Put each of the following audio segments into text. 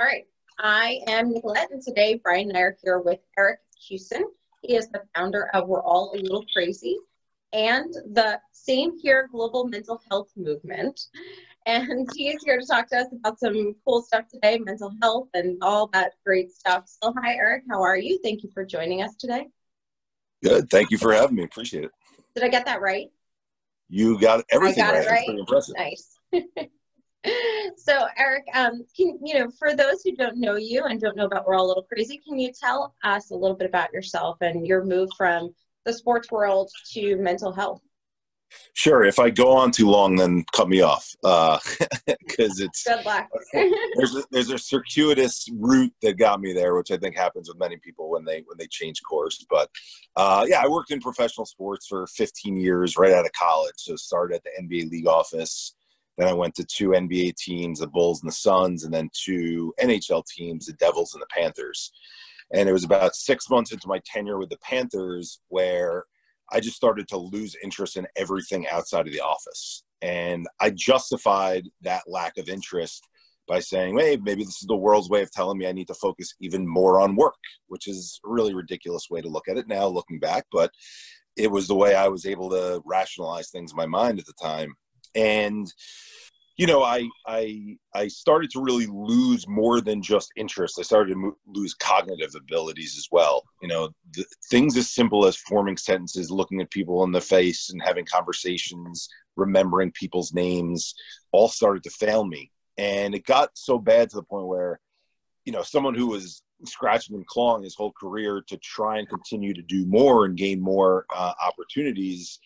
All right. I am Nicolette, and today Brian and I are here with Eric Kussin. He is the founder of We're All a Little Crazy and the Same Here Global Mental Health Movement. And he is here to talk to us about some cool stuff today, mental health and all that great stuff. So, hi, Eric. How are you? Thank you for joining us today. Good. Thank you for having me. Appreciate it. Did I get that right? You got everything I got right. It right. pretty impressive. Nice. so eric um, can you know for those who don't know you and don't know about we're all a little crazy can you tell us a little bit about yourself and your move from the sports world to mental health Sure. If I go on too long, then cut me off because uh, it's good luck. there's a, there's a circuitous route that got me there, which I think happens with many people when they when they change course. But uh, yeah, I worked in professional sports for 15 years right out of college. So started at the NBA league office. Then I went to two NBA teams, the Bulls and the Suns, and then two NHL teams, the Devils and the Panthers. And it was about six months into my tenure with the Panthers where I just started to lose interest in everything outside of the office. And I justified that lack of interest by saying, hey, maybe this is the world's way of telling me I need to focus even more on work, which is a really ridiculous way to look at it now, looking back. But it was the way I was able to rationalize things in my mind at the time. And you know, I I I started to really lose more than just interest. I started to mo- lose cognitive abilities as well. You know, the, things as simple as forming sentences, looking at people in the face, and having conversations, remembering people's names, all started to fail me. And it got so bad to the point where, you know, someone who was scratching and clawing his whole career to try and continue to do more and gain more uh, opportunities,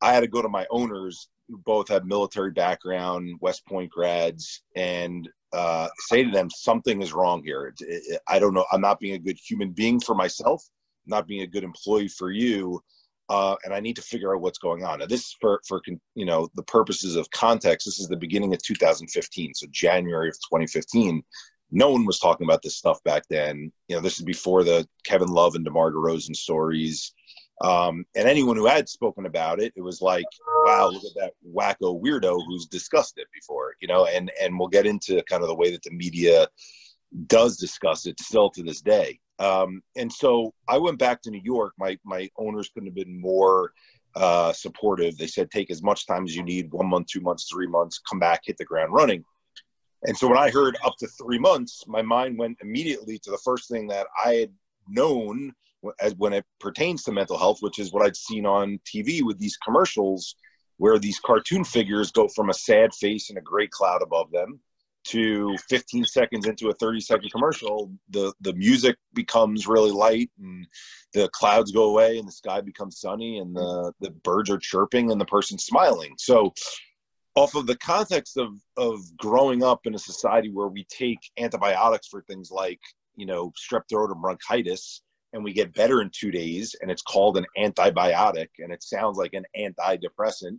I had to go to my owners both have military background, West Point grads, and uh, say to them something is wrong here. It, it, I don't know. I'm not being a good human being for myself. not being a good employee for you. Uh, and I need to figure out what's going on. Now, this for for you know the purposes of context. This is the beginning of 2015, so January of 2015. No one was talking about this stuff back then. You know, this is before the Kevin Love and DeMar DeRozan stories. Um, and anyone who had spoken about it, it was like, wow, look at that wacko weirdo who's discussed it before, you know, and, and we'll get into kind of the way that the media does discuss it still to this day. Um, and so I went back to New York. My, my owners couldn't have been more uh, supportive. They said, take as much time as you need, one month, two months, three months, come back, hit the ground running. And so when I heard up to three months, my mind went immediately to the first thing that I had known as when it pertains to mental health, which is what I'd seen on TV with these commercials where these cartoon figures go from a sad face and a gray cloud above them to 15 seconds into a 30 second commercial the the music becomes really light and the clouds go away and the sky becomes sunny and the the birds are chirping and the person's smiling. So off of the context of of growing up in a society where we take antibiotics for things like you know strep throat or bronchitis and we get better in two days and it's called an antibiotic and it sounds like an antidepressant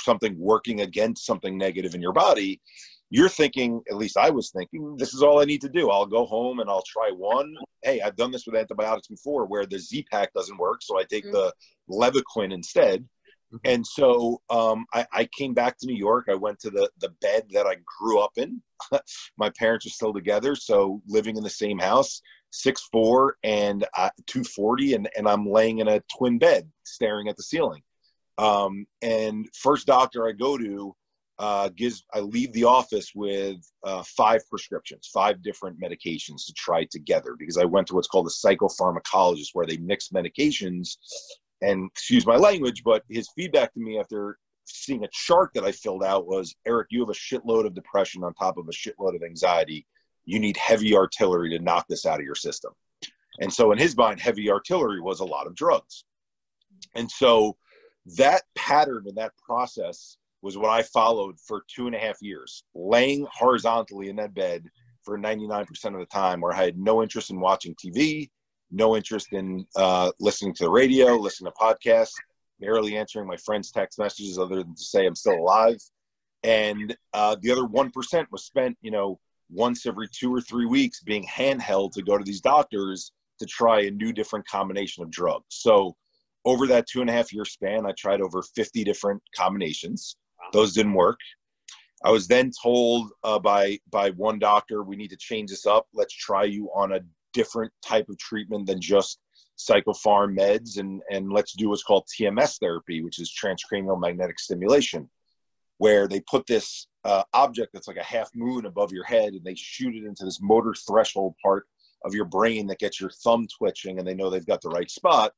something working against something negative in your body you're thinking at least i was thinking this is all i need to do i'll go home and i'll try one hey i've done this with antibiotics before where the z-pack doesn't work so i take mm-hmm. the levaquin instead mm-hmm. and so um, I, I, came back to New York. I went to the, the bed that I grew up in. My parents are still together, so living in the same house six four and uh, 240 and, and i'm laying in a twin bed staring at the ceiling. Um, and first doctor i go to uh, gives i leave the office with uh, five prescriptions five different medications to try together because i went to what's called a psychopharmacologist where they mix medications and excuse my language but his feedback to me after seeing a chart that i filled out was eric you have a shitload of depression on top of a shitload of anxiety you need heavy artillery to knock this out of your system. And so in his mind, heavy artillery was a lot of drugs. And so that pattern and that process was what I followed for two and a half years, laying horizontally in that bed for 99% of the time, where I had no interest in watching TV, no interest in uh, listening to the radio, listening to podcasts, barely answering my friends' text messages other than to say I'm still alive. And uh, the other 1% was spent, you know, once every two or three weeks being handheld to go to these doctors to try a new different combination of drugs. So over that two and a half year span, I tried over 50 different combinations. Those didn't work. I was then told uh, by by one doctor, we need to change this up. Let's try you on a different type of treatment than just psychopharm meds, and and let's do what's called TMS therapy, which is transcranial magnetic stimulation, where they put this uh, object that's like a half moon above your head, and they shoot it into this motor threshold part of your brain that gets your thumb twitching, and they know they've got the right spot.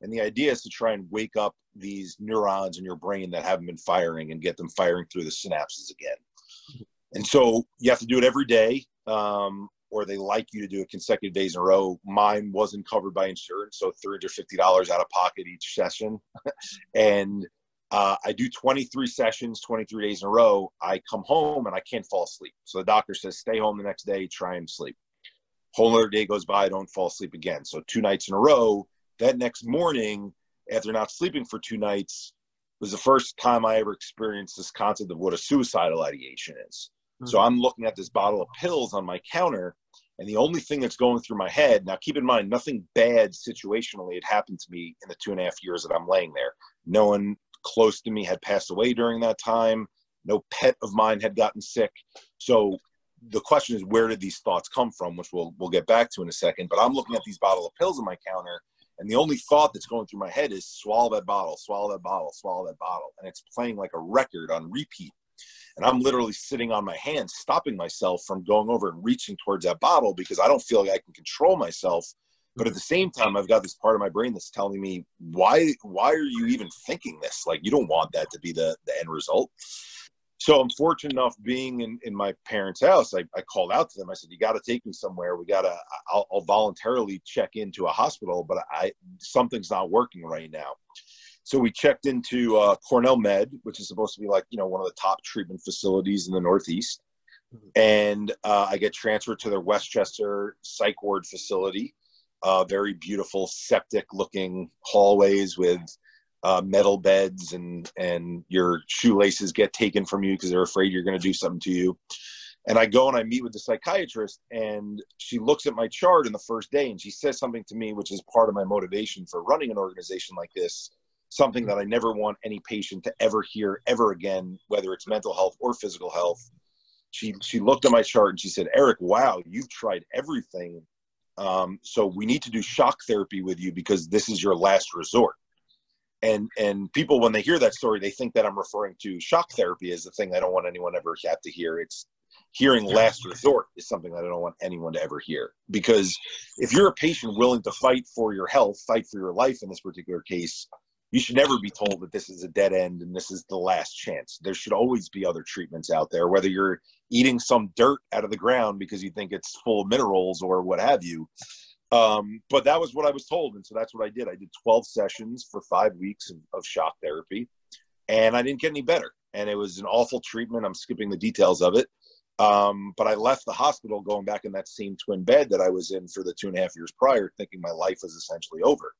And the idea is to try and wake up these neurons in your brain that haven't been firing and get them firing through the synapses again. And so you have to do it every day, um, or they like you to do it consecutive days in a row. Mine wasn't covered by insurance, so $350 out of pocket each session. and uh, I do 23 sessions, 23 days in a row. I come home and I can't fall asleep. So the doctor says, stay home the next day, try and sleep. Whole other day goes by, I don't fall asleep again. So two nights in a row. That next morning, after not sleeping for two nights, was the first time I ever experienced this concept of what a suicidal ideation is. Mm-hmm. So I'm looking at this bottle of pills on my counter, and the only thing that's going through my head now, keep in mind, nothing bad situationally had happened to me in the two and a half years that I'm laying there. No one close to me had passed away during that time. No pet of mine had gotten sick. So the question is, where did these thoughts come from? Which we'll we'll get back to in a second. But I'm looking at these bottle of pills on my counter, and the only thought that's going through my head is swallow that bottle, swallow that bottle, swallow that bottle. And it's playing like a record on repeat. And I'm literally sitting on my hands, stopping myself from going over and reaching towards that bottle because I don't feel like I can control myself. But at the same time, I've got this part of my brain that's telling me, why, why are you even thinking this? Like, you don't want that to be the, the end result so I'm fortunate enough being in, in my parents' house. I, I called out to them. I said, "You got to take me somewhere. We got to. I'll, I'll, voluntarily check into a hospital, but I something's not working right now." So we checked into uh, Cornell Med, which is supposed to be like you know one of the top treatment facilities in the Northeast, mm-hmm. and uh, I get transferred to their Westchester psych ward facility. Uh, very beautiful septic-looking hallways with uh, metal beds and and your shoelaces get taken from you because they're afraid you're going to do something to you. And i go and i meet with the psychiatrist and she looks at my chart in the first day and she says something to me which is part of my motivation for running an organization like this something that i never want any patient to ever hear ever again whether it's mental health or physical health. She she looked at my chart and she said eric wow you've tried everything um, so we need to do shock therapy with you because this is your last resort. And and people when they hear that story they think that i'm referring to shock therapy as the thing i don't want anyone ever have to hear. It's hearing last resort is something that i don't want anyone to ever hear. Because if you're a patient willing to fight for your health fight for your life in this particular case you should never be told that this is a dead end and this is the last chance there should always be other treatments out there whether you're eating some dirt out of the ground because you think it's full of minerals or what have you um, but that was what I was told. And so that's what I did. I did 12 sessions for five weeks of, of shock therapy, and I didn't get any better. And it was an awful treatment. I'm skipping the details of it. Um, but I left the hospital going back in that same twin bed that I was in for the two and a half years prior, thinking my life was essentially over,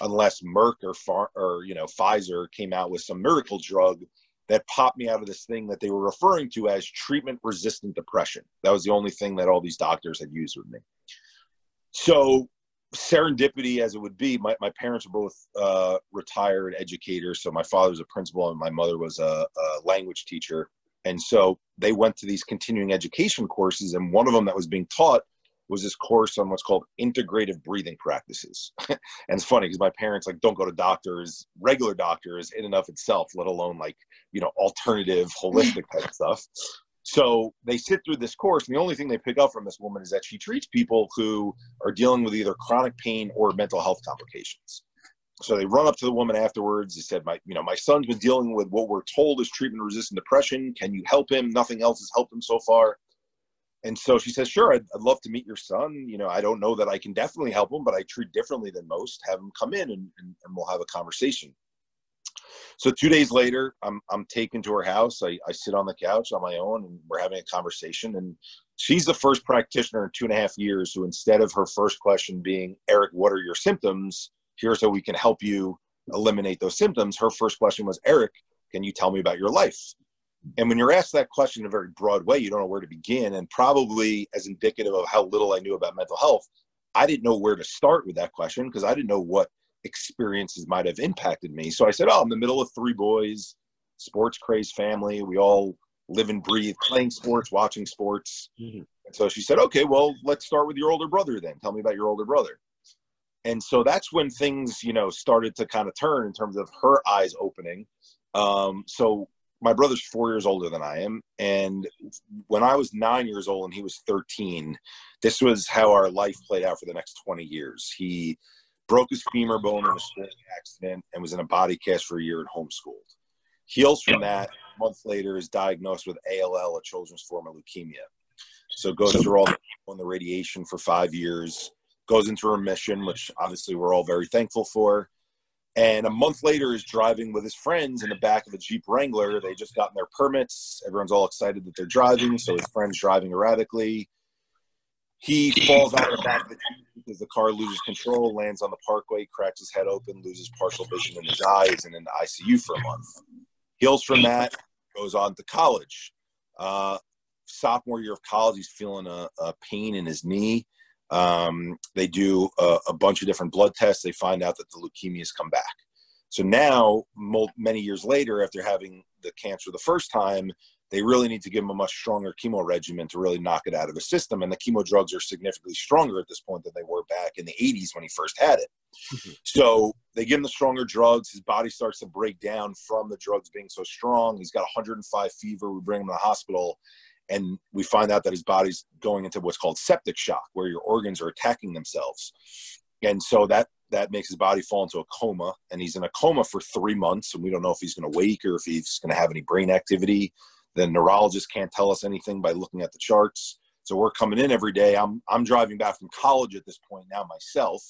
unless Merck or, Far- or you know Pfizer came out with some miracle drug that popped me out of this thing that they were referring to as treatment resistant depression. That was the only thing that all these doctors had used with me so serendipity as it would be my, my parents were both uh, retired educators so my father was a principal and my mother was a, a, language teacher and so they went to these continuing education courses and one of them that was being taught was this course on what's called integrative breathing practices and it's funny because my parents like don't go to doctors regular doctors in and of itself let alone like you know alternative holistic type stuff so they sit through this course, and the only thing they pick up from this woman is that she treats people who are dealing with either chronic pain or mental health complications. So they run up to the woman afterwards. They said, "My, you know, my son's been dealing with what we're told is treatment-resistant depression. Can you help him? Nothing else has helped him so far." And so she says, "Sure, I'd, I'd love to meet your son. You know, I don't know that I can definitely help him, but I treat differently than most. Have him come in, and, and, and we'll have a conversation." So two days later, I'm I'm taken to her house. I, I sit on the couch on my own, and we're having a conversation. And she's the first practitioner in two and a half years who, instead of her first question being, "Eric, what are your symptoms?" Here's how we can help you eliminate those symptoms. Her first question was, "Eric, can you tell me about your life?" And when you're asked that question in a very broad way, you don't know where to begin. And probably as indicative of how little I knew about mental health, I didn't know where to start with that question because I didn't know what experiences might have impacted me. So I said, Oh, I'm in the middle of three boys, sports crazed family. We all live and breathe playing sports, watching sports. Mm-hmm. And so she said, okay, well, let's start with your older brother then. Tell me about your older brother. And so that's when things, you know, started to kind of turn in terms of her eyes opening. Um, so my brother's four years older than I am. And when I was nine years old and he was 13, this was how our life played out for the next 20 years. He broke his femur bone in a sporting accident and was in a body cast for a year and homeschooled. Heals from that. A month later is diagnosed with ALL, a children's form of leukemia. So goes through all the, the radiation for five years, goes into remission, which obviously we're all very thankful for. And a month later is driving with his friends in the back of a Jeep Wrangler. They just gotten their permits. Everyone's all excited that they're driving. So his friend's driving erratically. He falls out of the back of the Jeep because the car loses control, lands on the parkway, cracks his head open, loses partial vision in his eyes, and in the ICU for a month. Heals from that, goes on to college. Uh, sophomore year of college, he's feeling a, a pain in his knee. Um, they do a, a, bunch of different blood tests. They find out that the leukemia has come back. So now, many years later, after having the cancer the first time, they really need to give him a much stronger chemo regimen to really knock it out of his system. And the chemo drugs are significantly stronger at this point than they were back in the 80s when he first had it. Mm-hmm. So they give him the stronger drugs. His body starts to break down from the drugs being so strong. He's got 105 fever. We bring him to the hospital, and we find out that his body's going into what's called septic shock, where your organs are attacking themselves. And so that that makes his body fall into a coma, and he's in a coma for three months, and we don't know if he's going to wake or if he's going to have any brain activity. The neurologist can't tell us anything by looking at the charts. So we're coming in every day. I'm I'm driving back from college at this point now myself,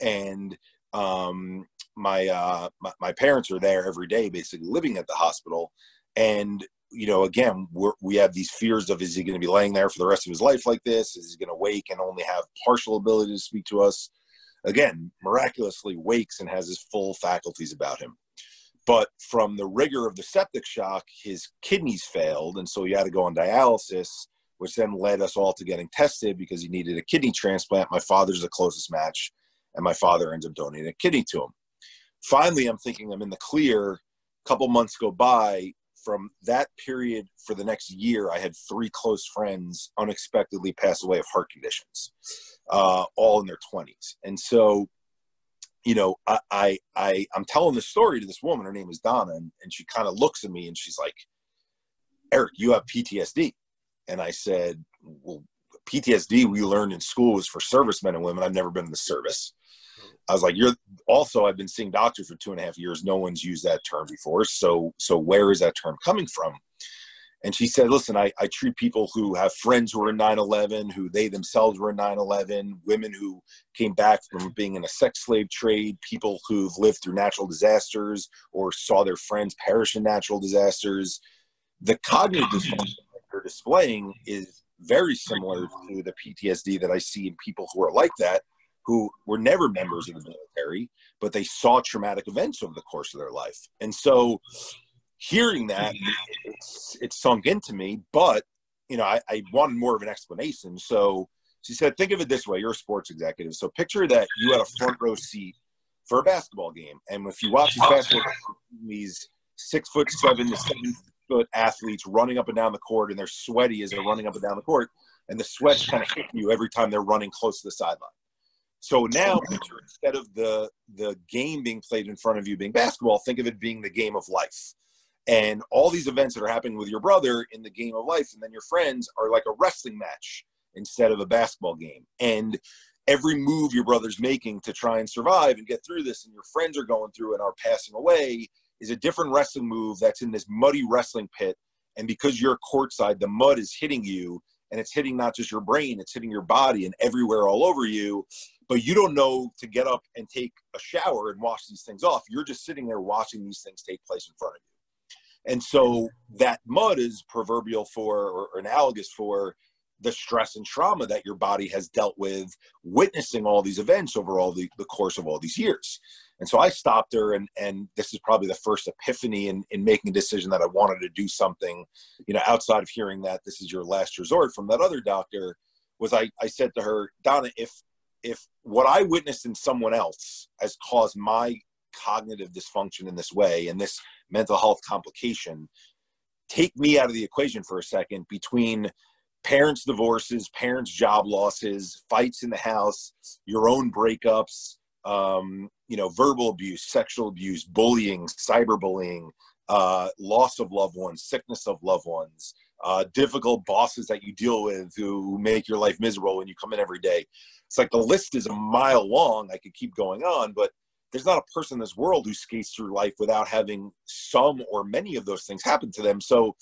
and um, my, uh, my my parents are there every day, basically living at the hospital. And you know, again, we have these fears of is he going to be laying there for the rest of his life like this? Is he going to wake and only have partial ability to speak to us? Again, miraculously wakes and has his full faculties about him. But from the rigor of the septic shock, his kidneys failed, and so he had to go on dialysis, which then led us all to getting tested because he needed a kidney transplant. My father's the closest match, and my father ends up donating a kidney to him. Finally, I'm thinking I'm in the clear. A couple months go by. From that period for the next year, I had three close friends unexpectedly pass away of heart conditions, uh, all in their 20s. And so you know, I, I, I am telling this story to this woman. Her name is Donna, and, and she kind of looks at me and she's like, "Eric, you have PTSD." And I said, "Well, PTSD we learned in school was for servicemen and women. I've never been in the service." I was like, "You're also I've been seeing doctors for two and a half years. No one's used that term before. So, so where is that term coming from?" And she said, listen, I, I treat people who have friends who are in 9 11, who they themselves were in 9 11, women who came back from being in a sex slave trade, people who've lived through natural disasters or saw their friends perish in natural disasters. The cognitive dysfunction they're displaying is very similar to the PTSD that I see in people who are like that, who were never members of the military, but they saw traumatic events over the course of their life. And so, hearing that, it's, sunk into me. But you know, I, I wanted more of an explanation. So she said, think of it this way: you're a sports executive, so picture that you had a front row seat for a basketball game, and if you watch these basketball, these six foot seven to seven foot athletes running up and down the court, and they're sweaty as they're running up and down the court, and the sweat's kind of hitting you every time they're running close to the sideline. So now, picture instead of the the game being played in front of you being basketball, think of it being the game of life. And all these events that are happening with your brother in the game of life and then your friends are like a wrestling match instead of a basketball game. And every move your brother's making to try and survive and get through this and your friends are going through and are passing away is a different wrestling move that's in this muddy wrestling pit. And because you're courtside the mud is hitting you and it's hitting not just your brain it's hitting your body and everywhere all over you but you don't know to get up and take a shower and wash these things off you're just sitting there watching these things take place in front of you and so that mud is proverbial for or, analogous for the stress and trauma that your body has dealt with witnessing all these events over all the, the course of all these years. And so I stopped her and and this is probably the first epiphany in, in making a decision that I wanted to do something, you know, outside of hearing that this is your last resort from that other doctor, was I, I said to her, Donna, if if what I witnessed in someone else has caused my cognitive dysfunction in this way and this mental health complication take me out of the equation for a second between parents' divorces, parents' job losses, fights in the house, your own breakups, um, you know, verbal abuse, sexual abuse, bullying, cyberbullying, uh, loss of loved ones, sickness of loved ones, uh, difficult bosses that you deal with who make your life miserable when you come in every day. It's like the list is a mile long. I could keep going on, but there's not a person in this world who skates through life without having some or many of those things happen to them. So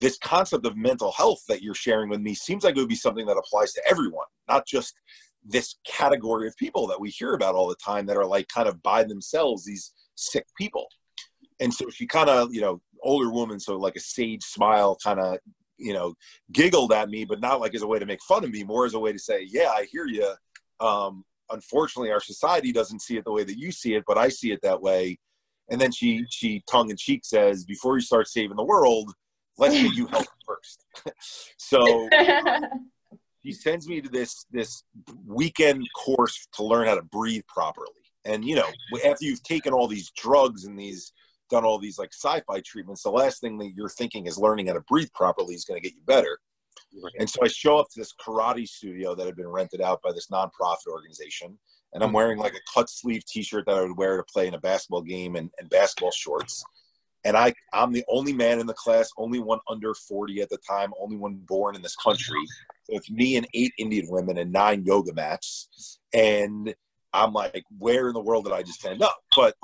this concept of mental health that you're sharing with me seems like it would be something that applies to everyone, not just this category of people that we hear about all the time that are like kind of by themselves, these sick people. And so she kind of, you know, older woman, so like a sage smile kind of, you know, giggled at me, but not like as a way to make fun of me, more as a way to say, yeah, I hear you. Um, unfortunately, our society doesn't see it the way that you see it, but I see it that way. And then she, she tongue in cheek says, before you start saving the world, let's get you help first. so he sends me to this this weekend course to learn how to breathe properly. And you know, after you've taken all these drugs and these done all these like sci-fi treatments, the last thing that you're thinking is learning how to breathe properly is going to get you better. Right. And so I show up to this karate studio that had been rented out by this nonprofit organization. And I'm mm-hmm. wearing like a cut sleeve t-shirt that I would wear to play in a basketball game and, and basketball shorts and I I'm the only man in the class, only one under 40 at the time, only one born in this country. It's me and eight Indian women and nine yoga mats, and I'm like, where in the world did I just end up? But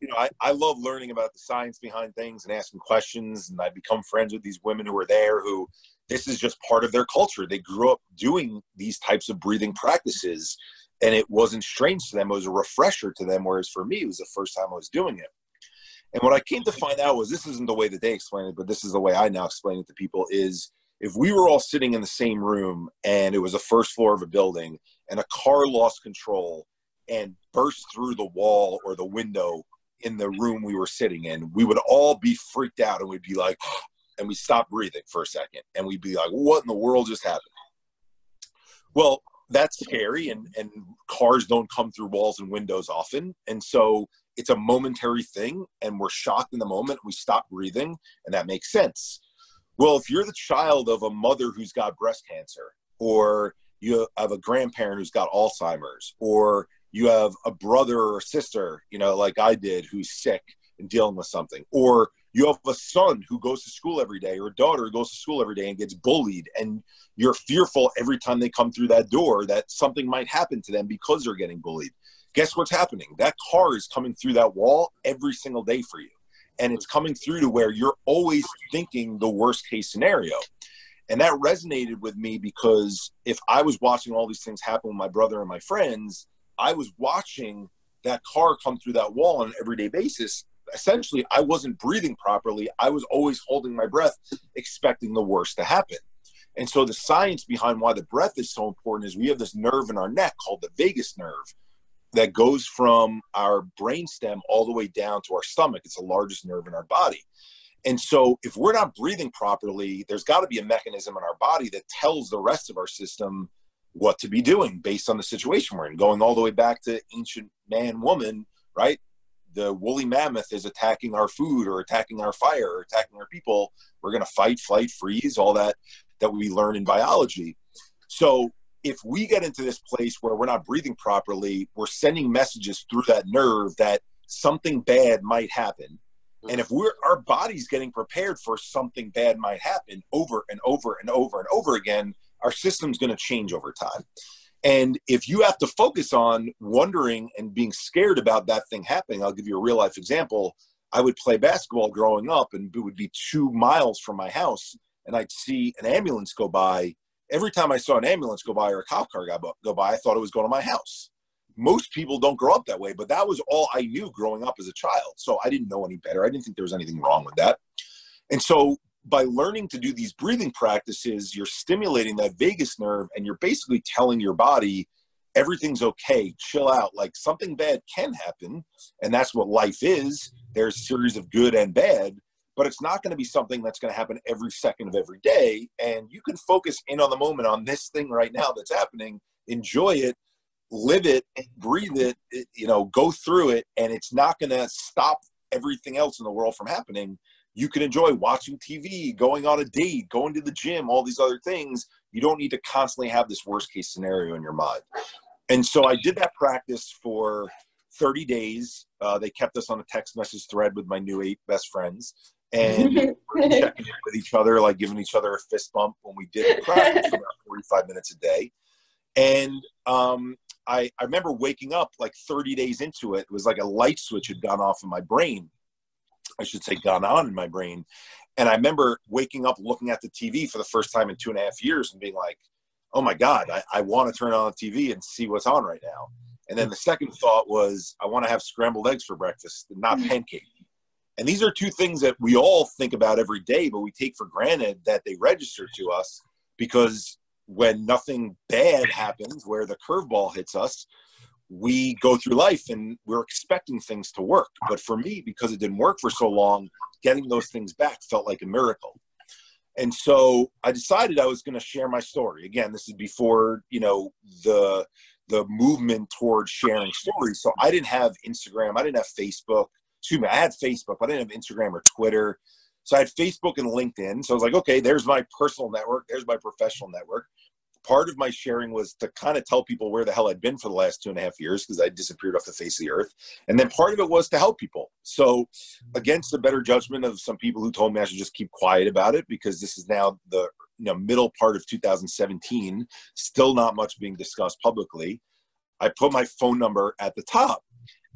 you know, I, I love learning about the science behind things and asking questions, and I become friends with these women who are there who this is just part of their culture. They grew up doing these types of breathing practices, and it wasn't strange to them. It was a refresher to them, whereas for me, it was the first time I was doing it. And what I came to find out was this isn't the way that they explain it, but this is the way I now explain it to people is if we were all sitting in the same room and it was a first floor of a building and a car lost control and burst through the wall or the window in the room we were sitting in, we would all be freaked out and we'd be like, and we stop breathing for a second and we'd be like, what in the world just happened? Well, that's scary and, and cars don't come through walls and windows often. And so it's a momentary thing and we're shocked in the moment we stop breathing and that makes sense well if you're the child of a mother who's got breast cancer or you have a grandparent who's got alzheimer's or you have a brother or sister you know like i did who's sick and dealing with something or you have a son who goes to school every day or a daughter who goes to school every day and gets bullied and you're fearful every time they come through that door that something might happen to them because they're getting bullied guess what's happening? That car is coming through that wall every single day for you. And it's coming through to where you're always thinking the worst case scenario. And that resonated with me because if I was watching all these things happen with my brother and my friends, I was watching that car come through that wall on an everyday basis. Essentially, I wasn't breathing properly. I was always holding my breath, expecting the worst to happen. And so, the science behind why the breath is so important is we have this nerve in our neck called the vagus nerve that goes from our brainstem all the way down to our stomach. It's the largest nerve in our body. And so, if we're not breathing properly, there's got to be a mechanism in our body that tells the rest of our system what to be doing based on the situation we're in. Going all the way back to ancient man woman, right? The woolly mammoth is attacking our food or attacking our fire or attacking our people. We're going to fight, flight, freeze, all that that we learn in biology. So, if we get into this place where we're not breathing properly, we're sending messages through that nerve that something bad might happen. Mm-hmm. And if we're our body's getting prepared for something bad might happen over and over and over and over again, our system's going to change over time. And if you have to focus on wondering and being scared about that thing happening, I'll give you a real life example. I would play basketball growing up, and it would be two miles from my house, and I'd see an ambulance go by, every time I saw an ambulance go by or a cop car go by, I thought it was going to my house. Most people don't grow up that way, but that was all I knew growing up as a child. So I didn't know any better. I didn't think there was anything wrong with that. And so by learning to do these breathing practices, you're stimulating that vagus nerve and you're basically telling your body everything's okay, chill out. Like something bad can happen, and that's what life is. There's a series of good and bad, but it's not going to be something that's going to happen every second of every day. And you can focus in on the moment on this thing right now that's happening, enjoy it, live it, breathe it, you know, go through it, and it's not going to stop everything else in the world from happening. you can enjoy watching TV, going on a date, going to the gym, all these other things. You don't need to constantly have this worst case scenario in your mind. And so I did that practice for 30 days. Uh, they kept us on a text message thread with my new eight best friends and checking in with each other, like giving each other a fist bump when we did practice for about 45 minutes a day. And um, I, I remember waking up like 30 days into it. It was like a light switch had gone off in my brain. I should say, gone on in my brain. And I remember waking up looking at the TV for the first time in two and a half years and being like, oh my God, I, I want to turn on the TV and see what's on right now. And then the second thought was, I want to have scrambled eggs for breakfast, not pancake. And these are two things that we all think about every day, but we take for granted that they register to us because when nothing bad happens, where the curveball hits us, we go through life and we're expecting things to work. But for me, because it didn't work for so long, getting those things back felt like a miracle. And so I decided I was going to share my story. Again, this is before, you know, the the movement towards sharing stories. So I didn't have Instagram, I didn't have Facebook. Excuse me, I had Facebook, but I didn't have Instagram or Twitter. So I had Facebook and LinkedIn. So I was like, okay, there's my personal network, there's my professional network part of my sharing was to kind of tell people where the hell I'd been for the last two and a half years because I disappeared off the face of the earth. And then part of it was to help people. So, against the better judgment of some people who told me I should just keep quiet about it because this is now the you know middle part of 2017, still not much being discussed publicly. I put my phone number at the top,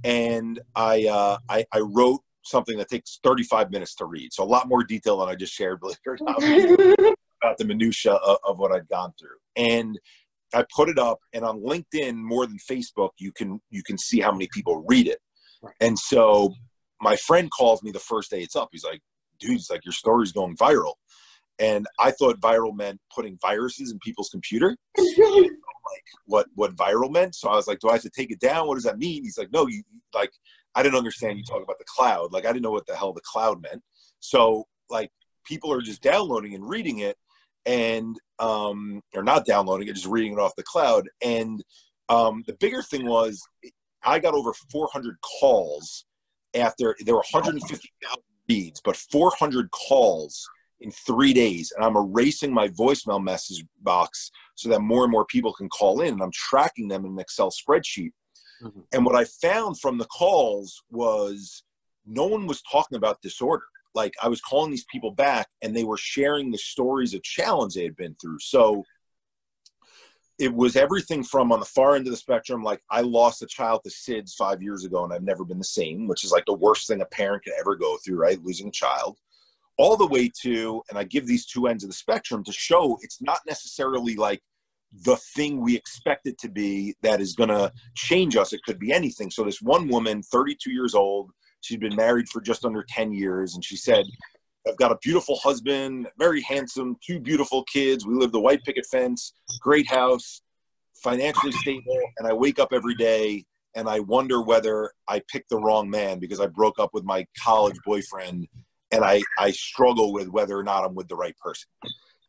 and I uh, I, I wrote something that takes 35 minutes to read. So a lot more detail than I just shared, believe it or not. about the minutia of, of what I'd gone through. And I put it up, and on LinkedIn more than Facebook, you can you can see how many people read it. And so my friend calls me the first day it's up. He's like, "Dude, it's like your story's going viral." And I thought viral meant putting viruses in people's computer. like what what viral meant. So I was like, "Do I have to take it down? What does that mean?" He's like, "No, you like I didn't understand you talk about the cloud. Like I didn't know what the hell the cloud meant." So like people are just downloading and reading it and um, or not downloading it, just reading it off the cloud. And um, the bigger thing was, I got over 400 calls after there were 150,000 reads, but 400 calls in three days, and I'm erasing my voicemail message box so that more and more people can call in, and I'm tracking them in an Excel spreadsheet. Mm-hmm. And what I found from the calls was no one was talking about disorder like I was calling these people back and they were sharing the stories of challenge they had been through. So it was everything from on the far end of the spectrum, like I lost a child to SIDS five years ago and I've never been the same, which is like the worst thing a parent could ever go through, right? Losing a child. All the way to, and I give these two ends of the spectrum to show it's not necessarily like the thing we expect it to be that is going to change us. It could be anything. So, this one woman, 32 years old, She'd been married for just under 10 years. And she said, I've got a beautiful husband, very handsome, two beautiful kids. We live the white picket fence, great house, financially stable. And I wake up every day and I wonder whether I picked the wrong man because I broke up with my college boyfriend and I, I struggle with whether or not I'm with the right person.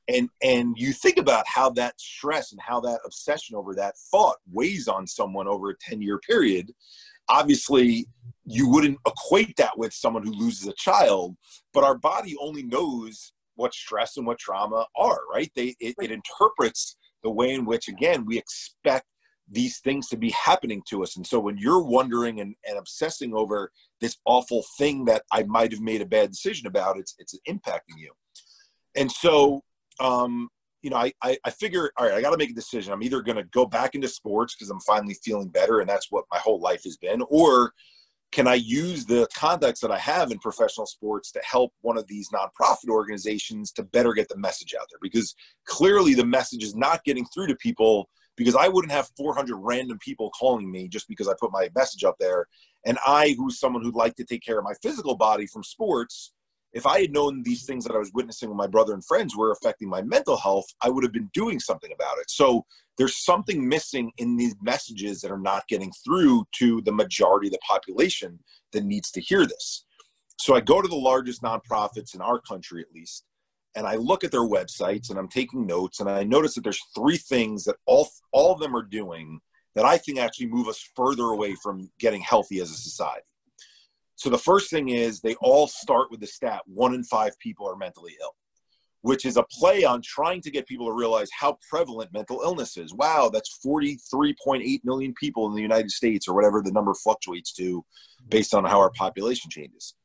And and you think about how that stress and how that obsession over that thought weighs on someone over a 10 year period. Obviously, you wouldn't equate that with someone who loses a child, but our body only knows what stress and what trauma are, right? They it, it interprets the way in which again we expect these things to be happening to us. And so when you're wondering and, and obsessing over this awful thing that I might have made a bad decision about, it's it's impacting you. And so um, you know, I, I, I figure, all right, I got to make a decision. I'm either going to go back into sports because I'm finally feeling better, and that's what my whole life has been, or can I use the contacts that I have in professional sports to help one of these nonprofit organizations to better get the message out there? Because clearly the message is not getting through to people because I wouldn't have 400 random people calling me just because I put my message up there. And I, who's someone who'd like to take care of my physical body from sports, if I had known these things that I was witnessing with my brother and friends were affecting my mental health, I would have been doing something about it. So there's something missing in these messages that are not getting through to the majority of the population that needs to hear this. So I go to the largest nonprofits in our country, at least, and I look at their websites and I'm taking notes and I notice that there's three things that all all of them are doing that I think actually move us further away from getting healthy as a society. So the first thing is they all start with the stat one in five people are mentally ill, which is a play on trying to get people to realize how prevalent mental illness is. Wow, that's 43.8 million people in the United States, or whatever the number fluctuates to based on how our population changes.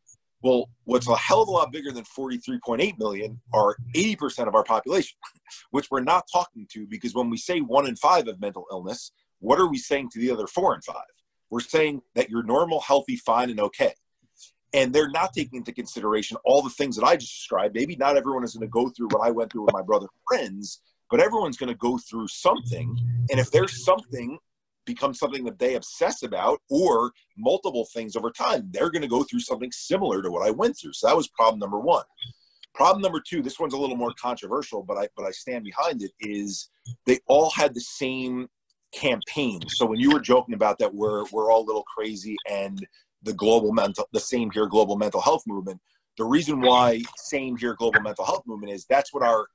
Well, what's a hell of a lot bigger than 43.8 million are 80% of our population, which we're not talking to because when we say one in five of mental illness, what are we saying to the other four and five? We're saying that you're normal, healthy, fine, and okay. And they're not taking into consideration all the things that I just described. Maybe not everyone is going to go through what I went through with my brother friends, but everyone's going to go through something. And if there's something becomes something that they obsess about or multiple things over time, they're going to go through something similar to what I went through. So that was problem number one. Problem number two, this one's a little more controversial, but I but I stand behind it, is they all had the same campaign. So when you were joking about that, we're we're all a little crazy and the global mental the same here global mental health movement. The reason why same here global mental health movement is that's what our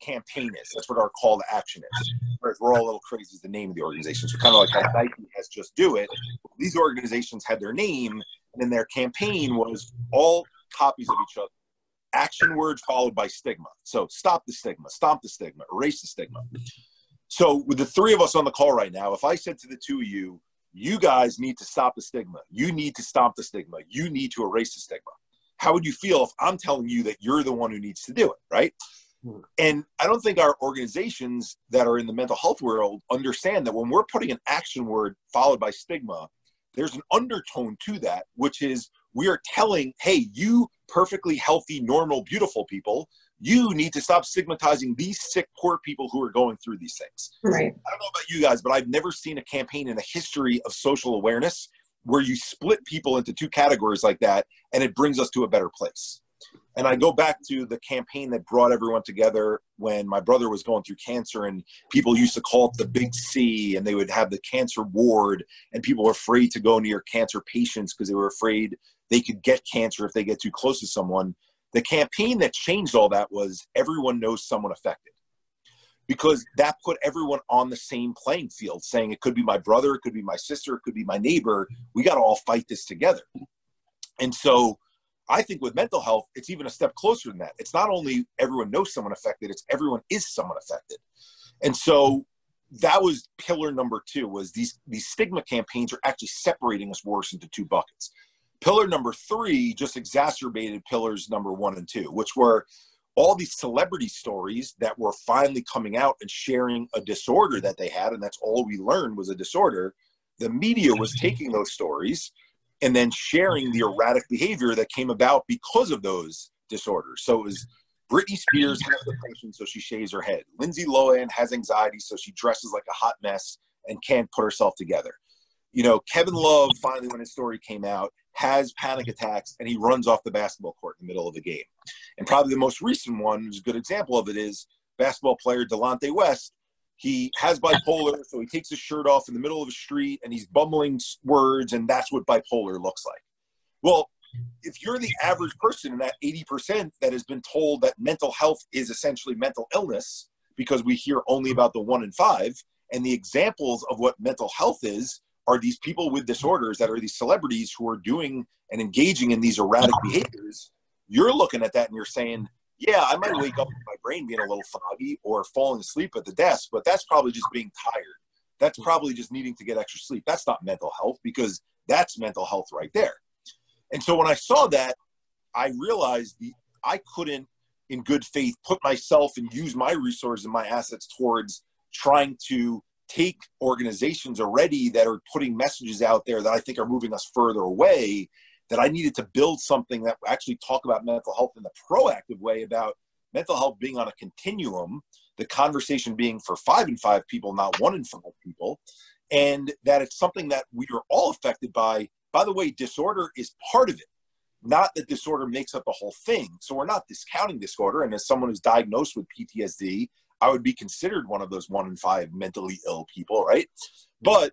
campaign is. That's what our call to action is. Whereas we're all a little crazy is the name of the organization. So kind of like how Nike has just do it. These organizations had their name, and then their campaign was all copies of each other. Action word followed by stigma. So stop the stigma, stomp the stigma, erase the stigma. So with the three of us on the call right now, if I said to the two of you, you guys need to stop the stigma. You need to stop the stigma. You need to erase the stigma. How would you feel if I'm telling you that you're the one who needs to do it, right? And I don't think our organizations that are in the mental health world understand that when we're putting an action word followed by stigma, there's an undertone to that, which is we are telling, hey, you perfectly healthy, normal, beautiful people, you need to stop stigmatizing these sick, poor people who are going through these things. Right. I don't know about you guys, but I've never seen a campaign in the history of social awareness where you split people into two categories like that and it brings us to a better place. And I go back to the campaign that brought everyone together when my brother was going through cancer, and people used to call it the big C, and they would have the cancer ward, and people were afraid to go near cancer patients because they were afraid they could get cancer if they get too close to someone. The campaign that changed all that was everyone knows someone affected because that put everyone on the same playing field, saying it could be my brother, it could be my sister, it could be my neighbor. We got to all fight this together. And so I think with mental health, it's even a step closer than that. It's not only everyone knows someone affected, it's everyone is someone affected. And so that was pillar number two was these these stigma campaigns are actually separating us worse into two buckets pillar number three just exacerbated pillars number one and two, which were all these celebrity stories that were finally coming out and sharing a disorder that they had, and that's all we learned was a disorder. The media was taking those stories and then sharing the erratic behavior that came about because of those disorders. So it was Britney Spears has depression, so she shaves her head. Lindsay Lohan has anxiety, so she dresses like a hot mess and can't put herself together. You know, Kevin Love finally, when his story came out, has panic attacks and he runs off the basketball court in the middle of the game. And probably the most recent one, is a good example of it, is basketball player Delonte West. He has bipolar, so he takes his shirt off in the middle of the street and he's bumbling words, and that's what bipolar looks like. Well, if you're the average person in that 80% that has been told that mental health is essentially mental illness, because we hear only about the one in five, and the examples of what mental health is are these people with disorders that are these celebrities who are doing and engaging in these erratic behaviors. You're looking at that and you're saying, yeah, I might wake up with my brain being a little foggy or falling asleep at the desk, but that's probably just being tired. That's mm. probably just needing to get extra sleep. That's not mental health because that's mental health right there. And so when I saw that, I realized the, I couldn't, in good faith, put myself and use my resources and my assets towards trying to take organizations already that are putting messages out there that I think are moving us further away, that I needed to build something that actually talk about mental health in the proactive way about mental health being on a continuum, the conversation being for five and five people, not one in five people, and that it's something that we are all affected by. By the way, disorder is part of it. Not that disorder makes up the whole thing. So we're not discounting disorder. And as someone who's diagnosed with PTSD, I would be considered one of those one in five mentally ill people, right? But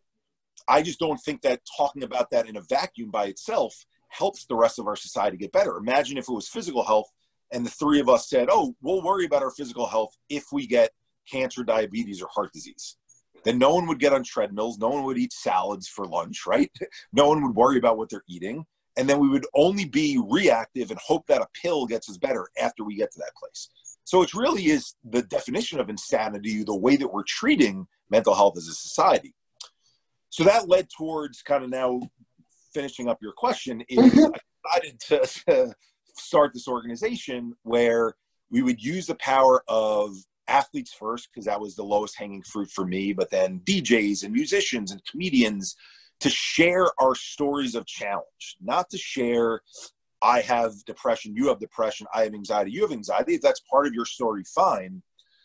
I just don't think that talking about that in a vacuum by itself helps the rest of our society get better. Imagine if it was physical health and the three of us said, oh, we'll worry about our physical health if we get cancer, diabetes, or heart disease. Then no one would get on treadmills. No one would eat salads for lunch, right? No one would worry about what they're eating. and then we would only be reactive and hope that a pill gets us better after we get to that place. So it really is the definition of insanity, the way that we're treating mental health as a society. So that led towards kind of now finishing up your question is mm-hmm. I decided to, to start this organization where we would use the power of athletes first because that was the lowest hanging fruit for me but then djs and musicians and comedians to share our stories of challenge not to share I have depression, you have depression, I have anxiety, you have anxiety. If that's part of your story, fine.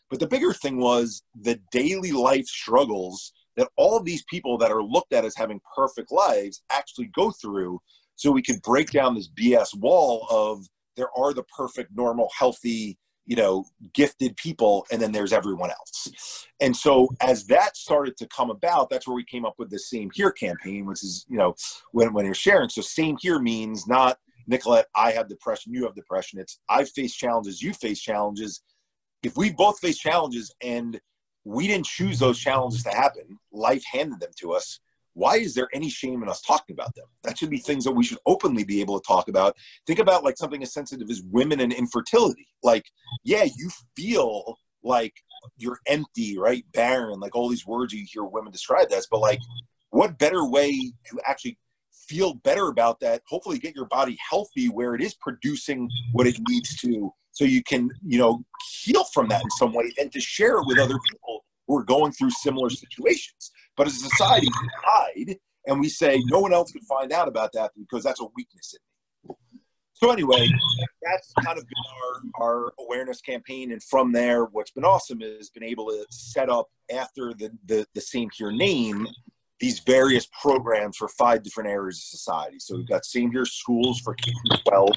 But the bigger thing was the daily life struggles that all these people that are looked at as having perfect lives actually go through so we could break down this BS wall of there are the perfect, normal, healthy, you know, gifted people, and then there's everyone else. And so as that started to come about, that's where we came up with the Same Here campaign, which is, you know, when, when you're sharing. So Same Here means not Nicolette, I have depression, you have depression. It's I've faced challenges, you face challenges. If we both face challenges and we didn't choose those challenges to happen, life handed them to us. Why is there any shame in us talking about them? That should be things that we should openly be able to talk about. Think about like something as sensitive as women and infertility. Like, yeah, you feel like you're empty, right? Barren, like all these words you hear women described as, but like, what better way to actually feel better about that hopefully get your body healthy where it is producing what it needs to so you can you know heal from that in some way and to share it with other people who are going through similar situations. But as a society we hide and we say no one else can find out about that because that's a weakness in me. So anyway that's kind of been our, our awareness campaign. And from there what's been awesome is been able to set up after the the, the same here name these various programs for five different areas of society. So we've got same here schools for K 12,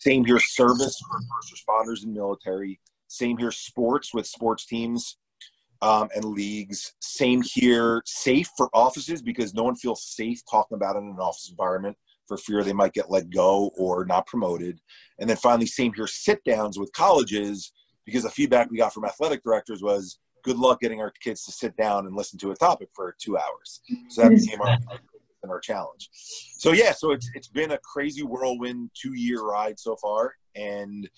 same here service for first responders and military, same here sports with sports teams um, and leagues, same here safe for offices because no one feels safe talking about it in an office environment for fear they might get let go or not promoted. And then finally, same here sit downs with colleges because the feedback we got from athletic directors was good luck getting our kids to sit down and listen to a topic for two hours. So that became our, our challenge. So yeah, so it's it's been a crazy whirlwind two year ride so far, and